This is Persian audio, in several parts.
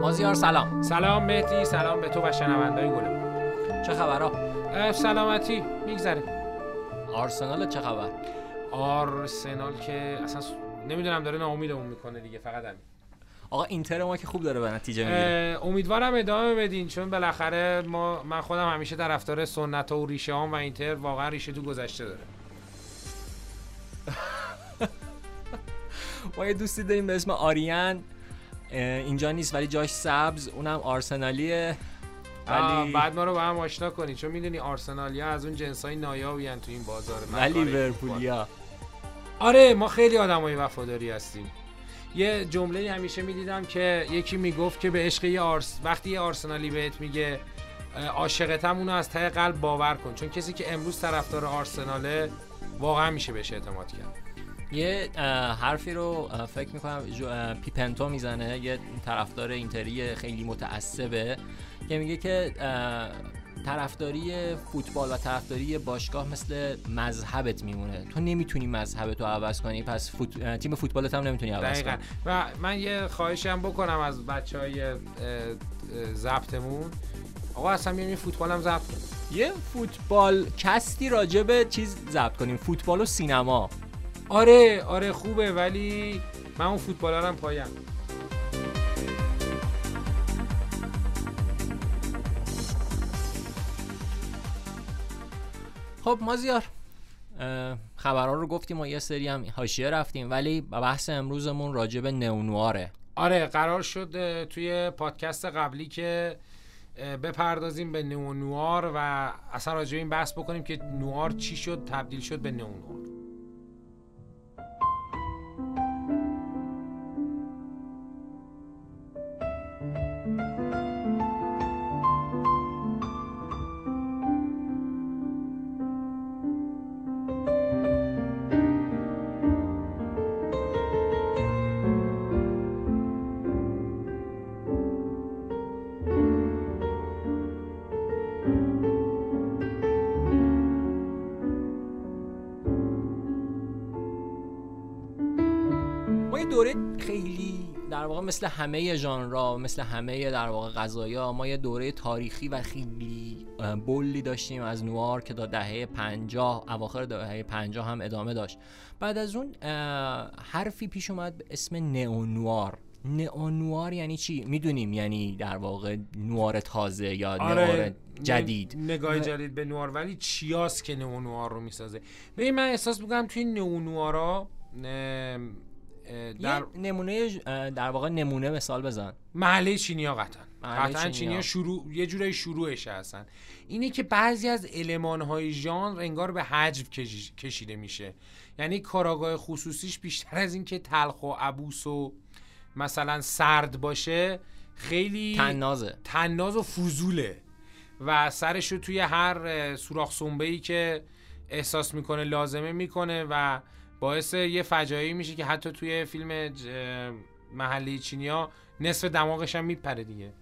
مازیار سلام. سلام مهدی سلام به تو و شنوندای گلم چه خبرها؟ سلامتی میگذره. آرسنال چه خبر؟ آرسنال که اصلا نمی‌دونم داره ناامیدمون می‌کنه دیگه فقط همین. آقا اینتر ما که خوب داره به نتیجه می‌گیره. امیدوارم ادامه بدین چون بالاخره ما من خودم همیشه طرفدار سنت و ریشه هم و اینتر واقعا ریشه تو گذشته داره. ما یه دوستی داریم به اسم آریان اینجا نیست ولی جاش سبز اونم آرسنالیه. ولی بعد ما رو با هم آشنا کنی. چون می‌دونی آرسنالیا از اون جنسای نایابی تو این بازار ولی لیورپولیا. آره ما خیلی آدمای وفاداری هستیم. یه جمله همیشه می‌دیدم که یکی می‌گفت که به عشق یه آرس وقتی یه آرسنالی بهت میگه عاشقتم اونو از ته قلب باور کن. چون کسی که امروز طرفدار آرسناله واقعا میشه بهش اعتماد کرد. یه حرفی رو فکر می‌کنم پیپنتو می‌زنه یه طرفدار اینتری خیلی متعصبه که میگه که طرفداری فوتبال و طرفداری باشگاه مثل مذهبت میمونه. تو نمی‌تونی مذهبت رو عوض کنی پس فوت... تیم فوتبالت هم نمی‌تونی عوض کنی. و من یه خواهشی هم بکنم از بچه های ضبطمون. آقا اصلا بیایم فوتبال هم ضبط یه فوتبال کستی راجبه چیز ضبط کنیم. فوتبال و سینما. آره آره خوبه ولی من اون فوتبالرم پایم. خب مازیار. خبرها رو گفتیم و یه سری هم حاشیه رفتیم ولی بحث امروزمون راجع به نئونواره آره قرار شد توی پادکست قبلی که بپردازیم به نئونوار و اصلا راجع این بحث بکنیم که نوار چی شد تبدیل شد به نئونوار مثل همه ژانرها مثل همه در واقع غذایا ما یه دوره تاریخی و خیلی بولی داشتیم از نوار که تا دهه 50 اواخر دهه 50 هم ادامه داشت. بعد از اون حرفی پیش اومد به اسم نئونوار. نئونوار یعنی چی؟ می‌دونیم یعنی در واقع نوار تازه یا آره نوار جدید. نگاه جدید به نوار ولی چیاست که نئونوار رو می‌سازه؟ ببین من احساس می‌کنم توی نئونوارا در نمونه در واقع نمونه مثال بزن. محله چینی ها قطعا. قطعا چینی ها شروع یه جورای شروعش هستن اینه که بعضی از علمان های ژانر انگار به حجم کشیده میشه. یعنی کاراگاه خصوصیش بیشتر از اینکه تلخ و عبوس و مثلا سرد باشه خیلی تنازه. تناز و فضوله. و سرش رو توی هر سوراخ سنبه ای که احساس می‌کنه لازمه می‌کنه و باعث یه فجایی میشه که حتی توی فیلم محلی چینیا نصف دماغش هم میپره دیگه.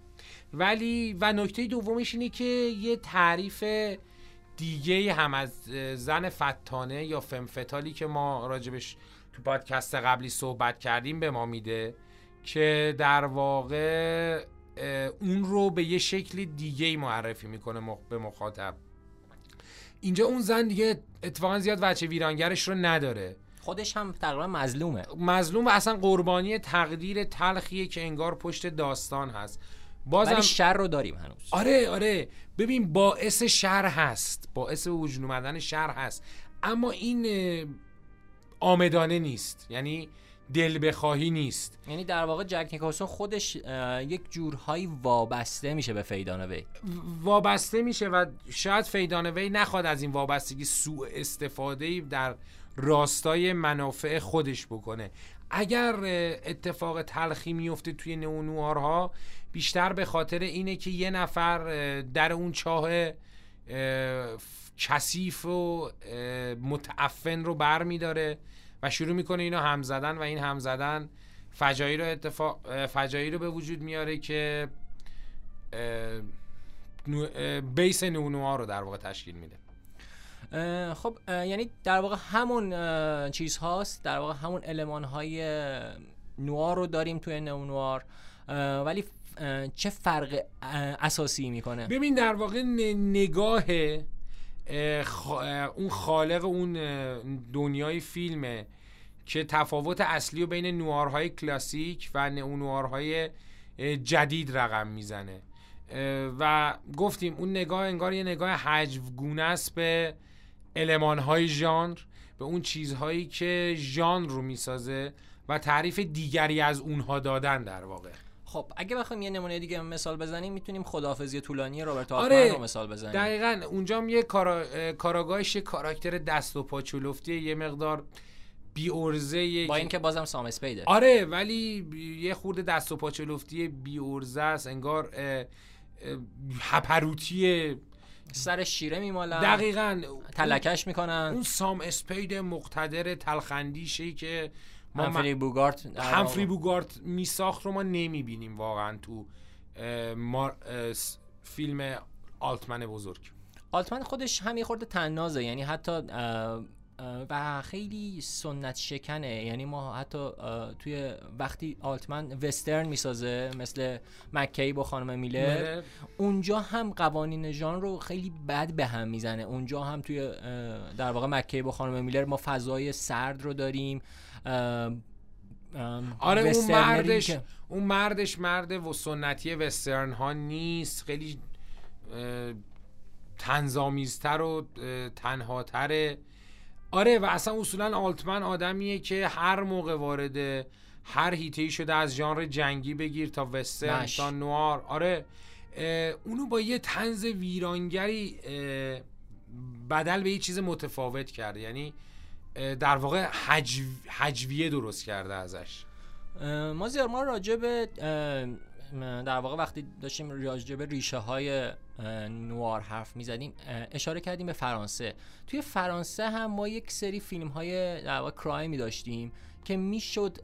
ولی و نکته دومش اینه که یه تعریف دیگه هم از زن فتانه یا فمفتالی که ما راجبش تو پادکست قبلی صحبت کردیم به ما میده که در واقع اون رو به یه شکل دیگه معرفی می‌کنه به مخاطب. اینجا اون زن دیگه اتفاقا زیاد وچه ویرانگرش رو نداره. خودش هم تقریبا مظلومه. مظلوم و اصلا قربانی تقدیر تلخیه که انگار پشت داستان هست. بازم ولی شر رو داریم هنوز. آره آره. ببین باعث شر هست. باعث وجود اومدن شر هست. اما این آمدانه نیست. یعنی دل بخواهی نیست. یعنی در واقع جک نیکلسون خودش یک جورهایی وابسته میشه به فیدانوی وابسته میشه و شاید فیدانوی نخواد از این وابستگی سوء استفاده در راستای منافع خودش بکنه. اگر اتفاق تلخی میفته توی نئونوارها بیشتر به خاطر اینه که یه نفر در اون چاه کثیف و متعفن رو بر میداره و شروع می‌کنه اینو هم زدن و این هم زدن. فجایی رو اتفاق فجایی رو به وجود میاره که بیس نونوها رو در واقع تشکیل میده. خب یعنی در واقع همون چیز هاست در واقع همون علمان های نوار رو داریم توی نونوار ولی چه فرق اساسی می‌کنه؟ ببین در واقع نگاه اون خالق اون دنیای فیلمه که تفاوت اصلی و بین نوارهای کلاسیک و نوارهای جدید رقم می‌زنه. و گفتیم اون نگاه انگار یه نگاه حجوگونه است به المانهای ژانر به اون چیزهایی که ژانر رو می‌سازه و تعریف دیگری از اونها دادن در واقع. خب اگه بخوایم یه نمونه دیگه مثال بزنیم می‌تونیم خدافزی طولانی رابرت آره رو مثال بزنیم. دقیقا اونجا یه کارا... کاراگاهش یه کاراکتر دست و پاچولفتی یه مقدار بی ارزه با اینکه بازم سام اسپیده. آره ولی یه خورده دست و پاچولفتی بی ارزه است انگار هپروتی سر شیره میمالن. دقیقا. تلکش می‌کنن. اون سام اسپید مقتدر تلخندیشی که ما همفری بوگارت همفری بوگارت میساخت رو ما نمی‌بینیم واقعا تو فیلم آلتمن بزرگ. آلتمن خودش هم یه خورده تنازه یعنی حتی و خیلی سنت شکنه. یعنی ما حتی توی وقتی آلتمن وسترن می‌سازه مثل مکی با خانم میلر اونجا هم قوانین ژان رو خیلی بد به هم می‌زنه. اونجا هم توی در واقع مکی با خانم میلر ما فضای سرد رو داریم. آره اون مردش اون مردش مرد و سنتی وسترن ها نیست. خیلی تنظامیزتر و تنهاتره. آره و اصلا اصولا آلتمن آدمیه که هر موقع وارد هر هیته شده از ژانر جنگی بگیر تا وسترن تا نوار. آره اونو با یه تنز ویرانگری بدل به یه چیز متفاوت کرده یعنی در واقع حجو... حجویه درست کرده ازش. ما زیار ما راجع به در واقع وقتی داشتیم راجع به ریشه های نوار حرف می‌زدیم اشاره کردیم به فرانسه. توی فرانسه هم ما یک سری فیلم های در واقع کرایمی داشتیم که می‌شد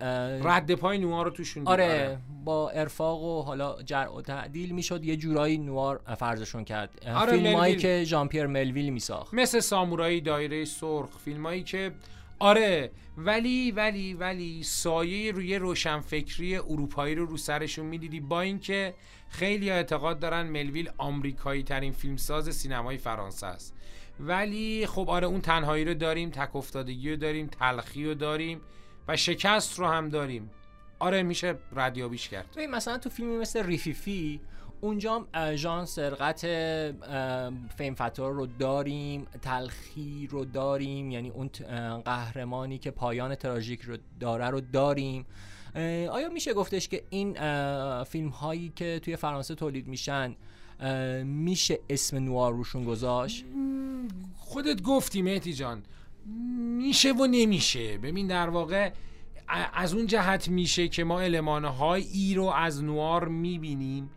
رد پای نوار رو توشون آره, آره. با ارفاق و حالا جرع و تعدیل می‌شد یه جورایی نوار فرضشون کرد. آره فیلم هایی که ژان پیر ملویل میساخت. مثل سامورایی دایره سرخ فیلم هایی که آره ولی ولی ولی سایه روی روشنفکری اروپایی رو رو سرشون می‌دیدی با اینکه خیلی اعتقاد دارن ملویل آمریکایی ترین فیلمساز سینمای فرانسه است. ولی خب آره اون تنهایی رو داریم تک افتادگی رو داریم تلخی رو داریم و شکست رو هم داریم. آره میشه ردیابیش کرد. مثلا تو فیلمی مثل ریفیفی اونجا ژان سرقت فیم فتور رو داریم تلخی رو داریم یعنی اون قهرمانی که پایان تراژیک رو داره رو داریم. آیا میشه گفتش که این فیلم هایی که توی فرانسه تولید میشن میشه اسم نوار روشون گذاشت؟ خودت گفتی مهتی جان. میشه و نمیشه. ببین در واقع از اون جهت میشه که ما المانهای ای رو از نوار می‌بینیم.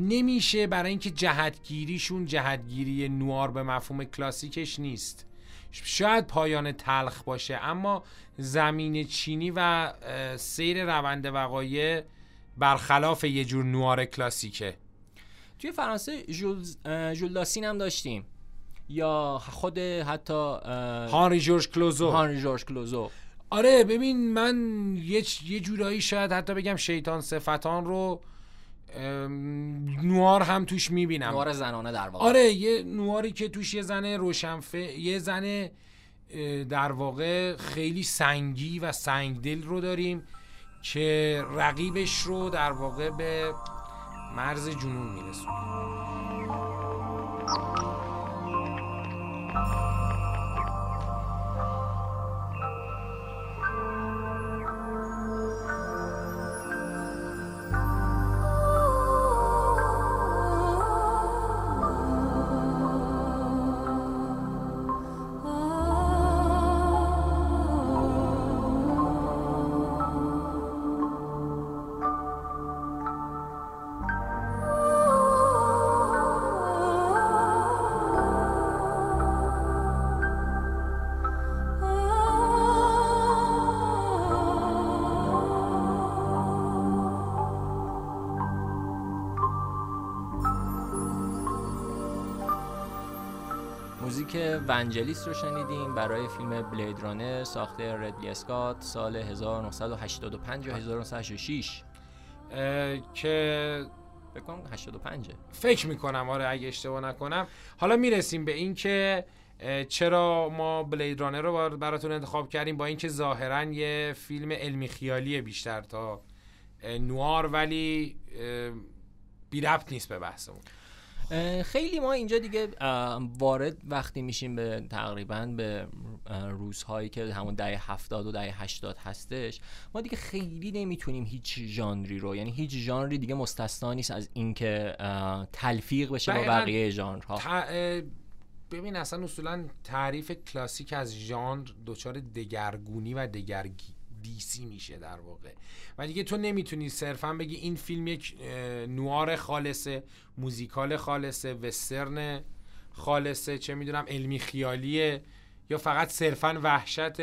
نمیشه برای اینکه جهتگیریشون جهتگیری نوار به مفهوم کلاسیکش نیست. شاید پایان تلخ باشه اما زمین چینی و سیر روند وقایع برخلاف یه جور نوار کلاسیکه. توی فرانسه ژول داسین هم داشتیم. یا خود حتی هانری جورج کلوزو. هانری جورج کلوزو. آره ببین من یه یه جورایی شاید حتی بگم شیطان صفتان رو نوار هم توش می‌بینم. نوار زنانه در واقع. آره یه نواری که توش یه زن روشنفه یه زن در واقع خیلی سنگی و سنگدل رو داریم که رقیبش رو در واقع به مرز جنون میرسونه. موزیک ونجلیست رو شنیدیم برای فیلم بلید رانر ساخته ردلی اسکات سال 1985 یا 1986 که فکر کنم 85 فکر می‌کنم آره اگه اشتباه نکنم. حالا می‌رسیم به این که چرا ما بلید رانر رو براتون انتخاب کردیم با اینکه ظاهرا یه فیلم علمی خیالی بیشتر تا نوار ولی بی ربط نیست به بحثمون. خیلی ما اینجا دیگه وارد وقتی میشیم به تقریبا به روزهایی که همون دهه هفتاد و دهه هشتاد هستش ما دیگه خیلی نمی‌تونیم هیچ ژانری رو یعنی هیچ ژانری دیگه مستثنا نیست از اینکه تلفیق بشه با بقیه ژانرها. ببین اصلا اصولا تعریف کلاسیک از ژانر دچار دگرگونی و دگرگی دیسی میشه در واقع. و دیگه تو نمی‌تونی صرفا بگی این فیلم یک نوار خالصه موزیکال خالصه وسترن خالصه چه می‌دونم علمی خیالیه یا فقط صرفا وحشت.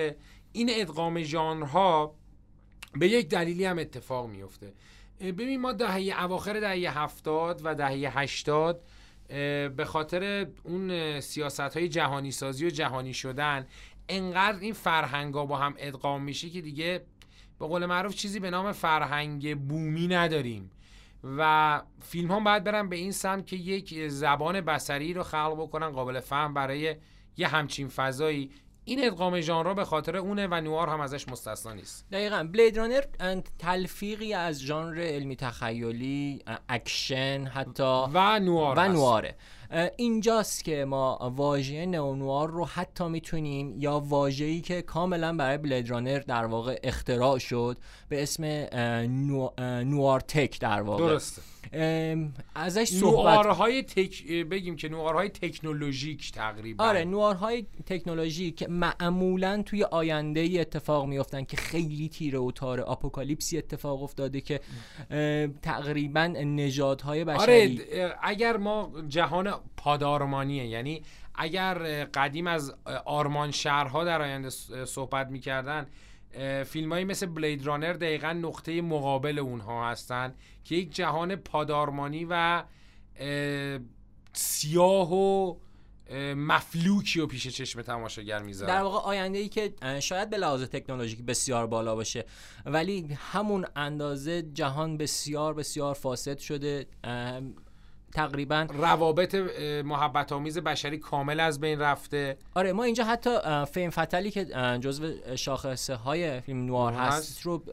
این ادغام ژانرها به یک دلیلی هم اتفاق میفته ببین ما دهه اواخر دهه هفتاد و دهه هشتاد به خاطر اون سیاست های جهانی سازی و جهانی شدن انقدر این فرهنگ ها با هم ادغام میشه که دیگه به قول معروف چیزی به نام فرهنگ بومی نداریم. و فیلم ها باید برن به این سمت که یک زبان بصری رو خلق بکنن قابل فهم برای یه همچین فضایی. این ادغام ژانر به خاطر اونه و نوآر هم ازش مستثنا نیست. دقیقا. Blade Runner تلفیقی از ژانر علمی تخیلی اکشن حتی و نوآر و نوآره. اینجاست که ما واژه نئونوار رو حتی می‌تونیم یا واژه‌ای که کاملا برای بلید رانر در واقع اختراع شد به اسم نو... تک در واقع. درسته. ازش صحبت نوارهای تک... بگیم که نوارهای تکنولوژیک تقریبا. آره نوارهای تکنولوژیک معمولا توی آینده ای اتفاق میافتن که خیلی تیره و تاره آپوکالیپسی اتفاق افتاده که تقریبا نژادهای بشری. آره اگر ما جهان پادارمانیه یعنی اگر قدیم از آرمان شهرها در آینده صحبت می‌کردن فیلم مثل بلید رانر دقیقا نقطه مقابل اونها هستن که یک جهان پادارمانی و سیاه و مفلوکی و پیش چشم تماشاگر می‌ذاره در واقع آینده ای که شاید به لحاظ تکنولوژیک بسیار بالا باشه ولی همون اندازه جهان بسیار بسیار فاسد شده. تقریبا روابط محبت آمیز بشری کامل از بین رفته. آره ما اینجا حتی فیلم فتلی که جزو شاخصه های فیلم نوار هست رو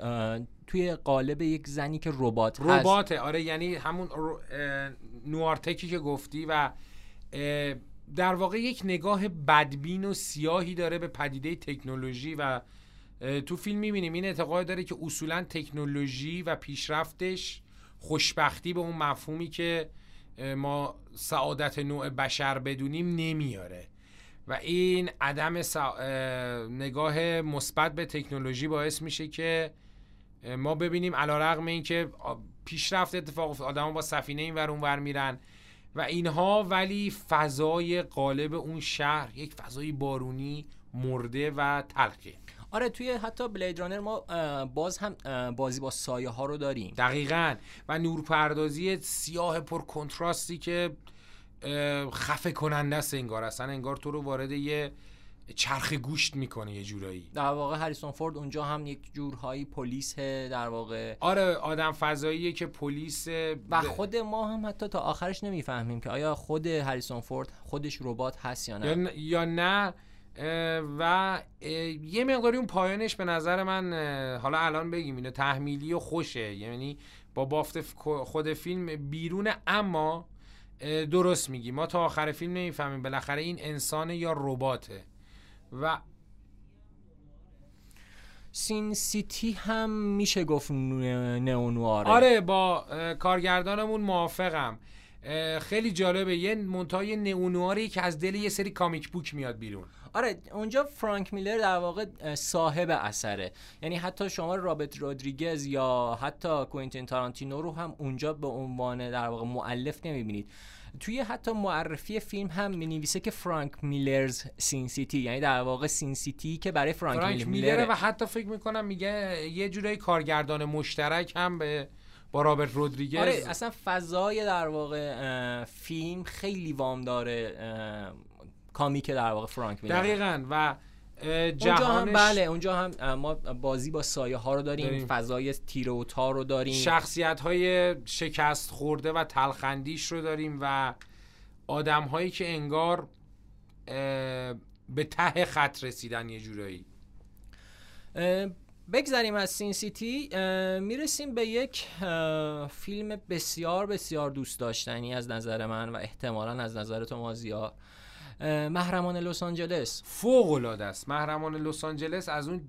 توی قالب یک زنی که ربات هست. رباته آره یعنی همون نوارتکی که گفتی و در واقع یک نگاه بدبین و سیاهی داره به پدیده تکنولوژی و تو فیلم می‌بینیم این اعتقاد داره که اصولا تکنولوژی و پیشرفتش خوشبختی به اون مفهومی که ما سعادت نوع بشر بدونیم نمیاره. و این عدم نگاه مثبت به تکنولوژی باعث میشه که ما ببینیم علا رقم این که پیشرفت اتفاق آدم با سفینه این ور ور میرن. و اینها ولی فضای قالب اون شهر یک فضای بارونی مرده و تلخه. آره توی حتی بلید رانر ما باز هم بازی با سایه ها رو داریم. دقیقا. و نورپردازی سیاه پر کنتراستی که خفه کننده است انگار. اصلا انگار تو رو وارد یه چرخ گوشت می‌کنه یه جورایی. در واقع هریسون فورد اونجا هم یک جورهایی پلیس در واقع. آره آدم فضاییه که پلیس و خود ما هم حتی تا آخرش نمی‌فهمیم که آیا خود هریسون فورد خودش ربات هست یا نه. یا نه. و یه مقداری اون پایانش به نظر من حالا الان بگیم اینو تحمیلی و خوشه. یعنی با بافت خود فیلم بیرونه اما درست میگی ما تا آخر فیلم نمی‌فهمیم. بالاخره این انسان یا رباته. و سین سیتی هم میشه گفت نئونواره آره با کارگردانمون موافقم. خیلی جالبه. یه منتهای نئونوآری که از دل یه سری comic book میاد بیرون. آره اونجا فرانک میلر در واقع صاحب اثره. یعنی حتی شما رابرت رودریگز یا حتی کوینتین تارانتینو رو هم اونجا به عنوان در واقع مؤلف نمی‌بینید. توی حتی معرفی فیلم هم می نویسه که Frank Miller's Sin City. یعنی در واقع Sin City که برای فرانک, فرانک میلر و حتی فکر می‌کنم میگه یه جورایی کارگردان مشترک هم به با رابرت رودریگز. آره اصلا فضای در واقع فیلم خیلی وام داره. کامیک در واقع فرانک میلر دقیقا. و اونجا هم بله اونجا هم ما بازی با سایه ها رو داریم, داریم. فضای تیر و تار رو داریم. شخصیت های شکست خورده و تلخندیش رو داریم و آدم هایی که انگار به ته خط رسیدن یه جورایی. بگذریم از سین سیتی. می‌رسیم به یک فیلم بسیار بسیار دوست داشتنی از نظر من و احتمالا از نظر تو مازیا محرمان لس آنجلس. فوق العاده است. محرمان لس آنجلس از اون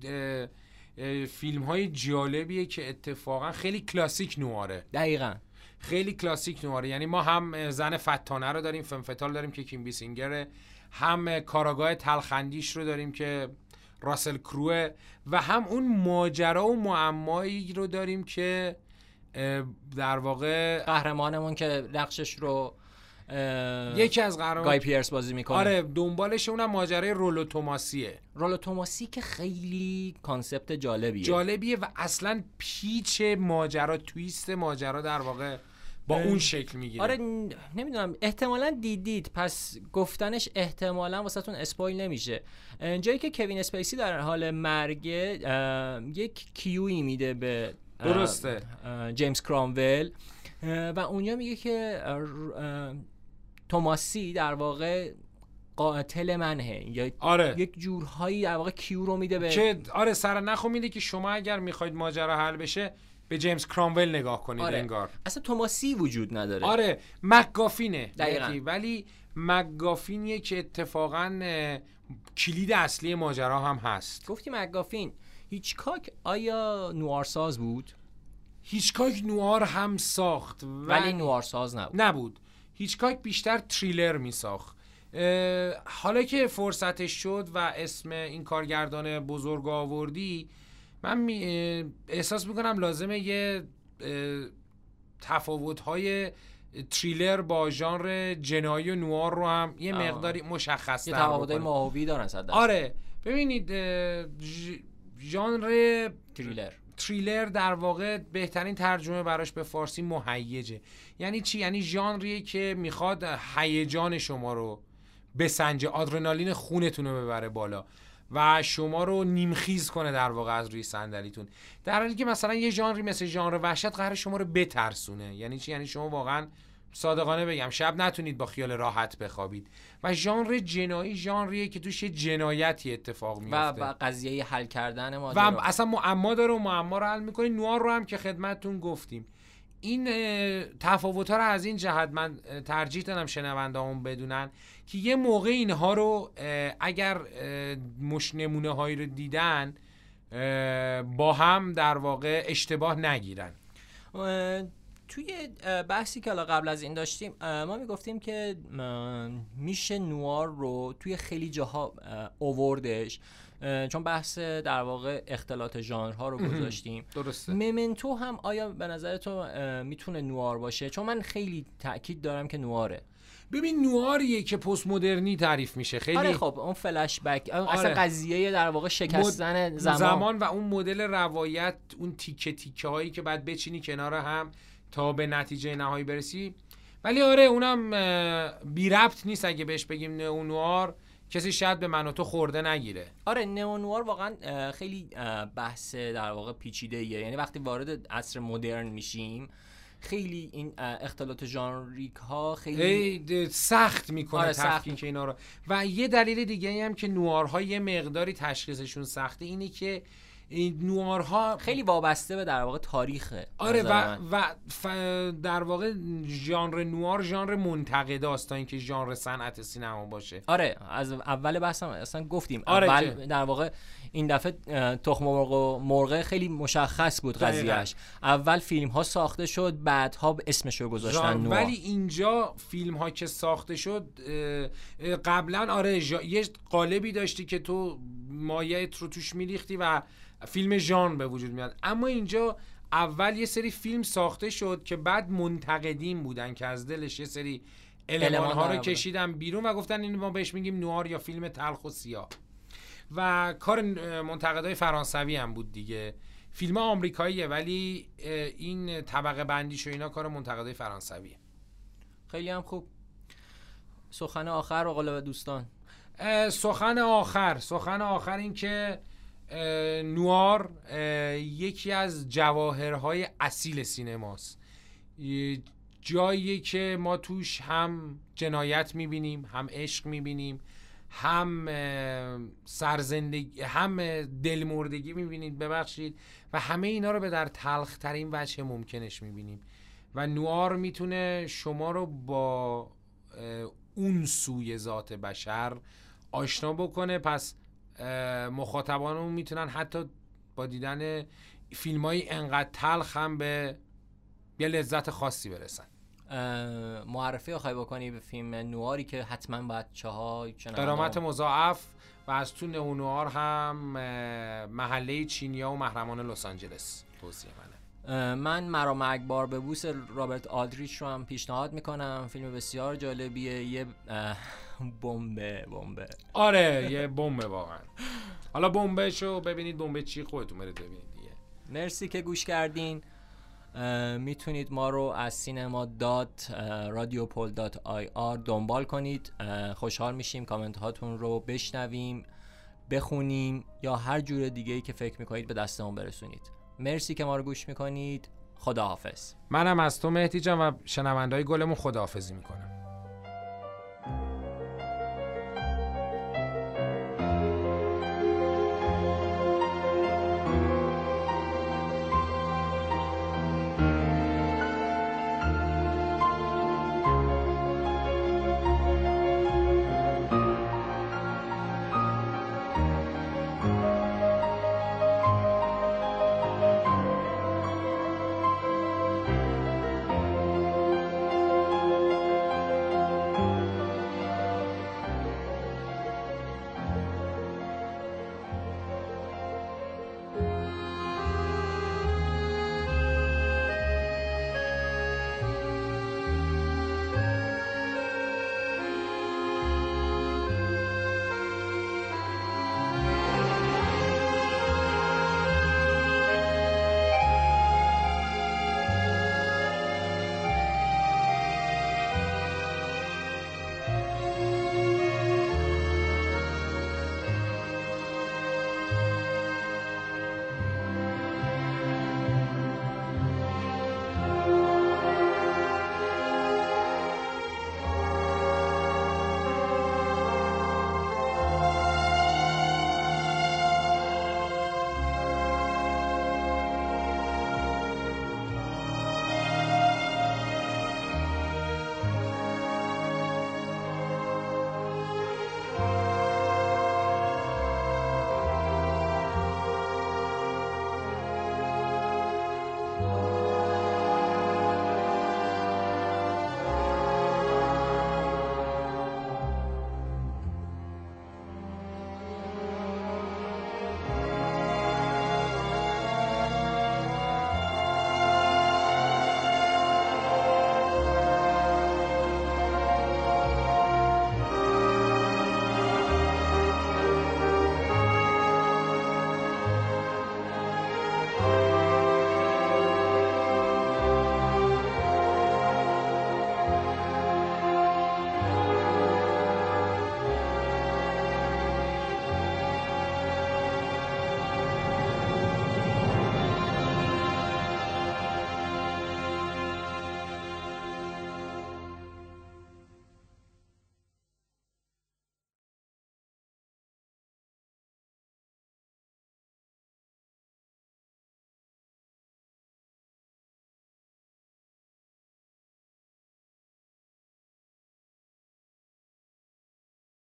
فیلم های جالبیه که اتفاقا خیلی کلاسیک نواره. دقیقا. خیلی کلاسیک نواره. یعنی ما هم زن فتانه رو داریم فمفتال داریم که کیم بیسینگره هم کاراگاه تلخندیش رو داریم که راسل کرو و هم اون ماجرا و معمایی رو داریم که در واقع قهرمانمون که نقشش رو یکی از قهرمان گای پیرس بازی می‌کنه. آره دنبالش اونم ماجرای رولو توماسیه. رولو توماسی که خیلی concept جالبیه. جالبیه و اصلا پیچ ماجرا twist ماجرا در واقع با اون شکل می‌گیره. آره نمی‌دونم. احتمالا دیدید. پس گفتنش احتمالا واسهتون spoil نمیشه. جایی که کوین اسپیسی در حال مرگ یک کیوی میده به درسته. جیمز کرامول. و اونجا میگه که توماسی در واقع قاتل منه. یا آره. یک جورهایی در واقع کیو رو میده به که آره سر نخو میده که شما اگر می‌خواید ماجرا حل بشه به جیمز کرامول نگاه کنید آره. انگار. اصلا توماسی وجود نداره. آره مکگافینه. دقیقا. ولی مکگافینیه که اتفاقا کلید اصلی ماجرا هم هست. گفتی مکگافین هیچکاک آیا نوارساز بود؟ هیچکاک نوار هم ساخت ولی نوارساز نبود. نبود. هیچکاک بیشتر تریلر می ساخت حالا که فرصتش شد و اسم این کارگردان بزرگ آوردی من احساس می‌کنم لازمه یه تفاوت های تریلر با ژانر جنایی و نوار رو هم یه مقداری مشخص یه تفاوت ماهوی دارن صد آره. ببینید ژانر تریلر. تریلر در واقع بهترین ترجمه براش به فارسی مهیجه. یعنی چی؟ یعنی ژانریه که می‌خواد هیجان شما رو بسنجه آدرنالین خونتون رو ببره بالا و شما رو نیمخیز کنه در واقع از روی صندلیتون. در حالی که مثلا یه ژانری مثل ژانر وحشت قرار شما رو بترسونه. یعنی چی؟ یعنی شما واقعا صادقانه بگم شب نتونید با خیال راحت بخوابید. و ژانر جنایی ژانریه که توش جنایتی اتفاق میفته. و, و قضیه حل کردن ما و اصلا معما داره و معما رو حل می‌کنه. نوار رو هم که خدمتتون گفتیم. این تفاوت ها رو از این جهت من ترجیح دادم شنونده هم بدونن که یه موقع اینها رو اگر مش نمونه هایی رو دیدن با هم در واقع اشتباه نگیرن. توی بحثی که قبل از این داشتیم ما می‌گفتیم که میشه نوار رو توی خیلی جاها اووردش. چون بحث در واقع اختلاط ژانرها رو گذاشتیم. درسته. ممنتو هم آیا به نظر تو می‌تونه نوار باشه؟ چون من خیلی تاکید دارم که نواره. ببین نواریه که پست مدرنی تعریف میشه. خیلی آره خب اون فلش بک آره. اصلا قضیه در واقع شکستن زمان. زمان و اون مدل روایت اون تیکه تیکه هایی که بعد بچینی کنار هم. تا به نتیجه نهایی برسی. ولی آره اونم بی ربط نیست اگه بهش بگیم نوار کسی شاید به من و تو خورده نگیره. آره نوار واقعا خیلی بحث در واقع پیچیده ایه یعنی وقتی وارد عصر مدرن میشیم خیلی این اختلاط ژانریک ها خیلی سخت می‌کنه آره تفکیک اینا رو. و یه دلیل دیگه هم که نوارها یه مقداری تشخیصشون سخته اینه که این نوارها خیلی وابسته به در واقع تاریخه آره و, و در واقع ژانر نوار ژانر منتقداست تا اینکه ژانر صنعت سینما باشه. آره از اول بحثم اصلا گفتیم. آره اول در واقع این دفعه تخم مرغ و مرغه خیلی مشخص بود قضیهش اول فیلم ها ساخته شد بعدها اسمش رو گذاشتن نوار. ولی اینجا فیلم ها که ساخته شد قبلا آره یه قالبی داشتی که تو مایه رو توش میریختی و فیلم ژان به وجود میاد. اما اینجا اول یه سری فیلم ساخته شد که بعد منتقدین بودن که از دلش یه سری المان ها رو کشیدن بیرون و گفتن این ما بهش میگیم نوار یا فیلم تلخ و سیاه. و کار منتقدای فرانسوی هم بود دیگه. فیلم آمریکاییه ولی این طبقه بندیش و اینا کار منتقدای فرانسویه. خیلی هم خوب. سخن آخر و دوستان. سخن آخر. سخن آخر این که نوار یکی از جواهرهای اصیل سینماست. جایی که ما توش هم جنایت می‌بینیم هم عشق می‌بینیم هم سرزندگی هم دلمردگی می‌بینید ببخشید و همه اینا رو به در تلخ ترین وجه ممکنش می‌بینیم. و نوار می‌تونه شما رو با اون سوی ذات بشر آشنا بکنه. پس مخاطبانمون می‌تونن حتی با دیدن فیلم های انقدر تلخ هم به یه لذت خاصی برسن. معرفی خواهی بکنی به فیلم نواری که حتما باید ها قرامت مضاعف و از تو نوار هم محله چینیا و محرمان لس آنجلس. توصیه منه. من مرا اکبار به بوس رابرت آدریچ رو هم پیشنهاد می‌کنم. فیلم بسیار جالبیه. یه بمبه بمبه. آره یه بمبه واقعا. حالا بمبه شو ببینید بمبه چی خودتون برید ببینید دیگه. مرسی که گوش کردین. می‌تونید ما رو از cinema dot radiopool dot ir دنبال کنید. خوشحال میشیم کامنت هاتون رو بشنویم بخونیم یا هر جور دیگه ای که فکر می‌کنید به دستمون برسونید. مرسی که ما رو گوش می‌کنید. خداحافظ. منم از تو مهدی جان و شنونده‌های گلمون خداحافظی می‌کنم.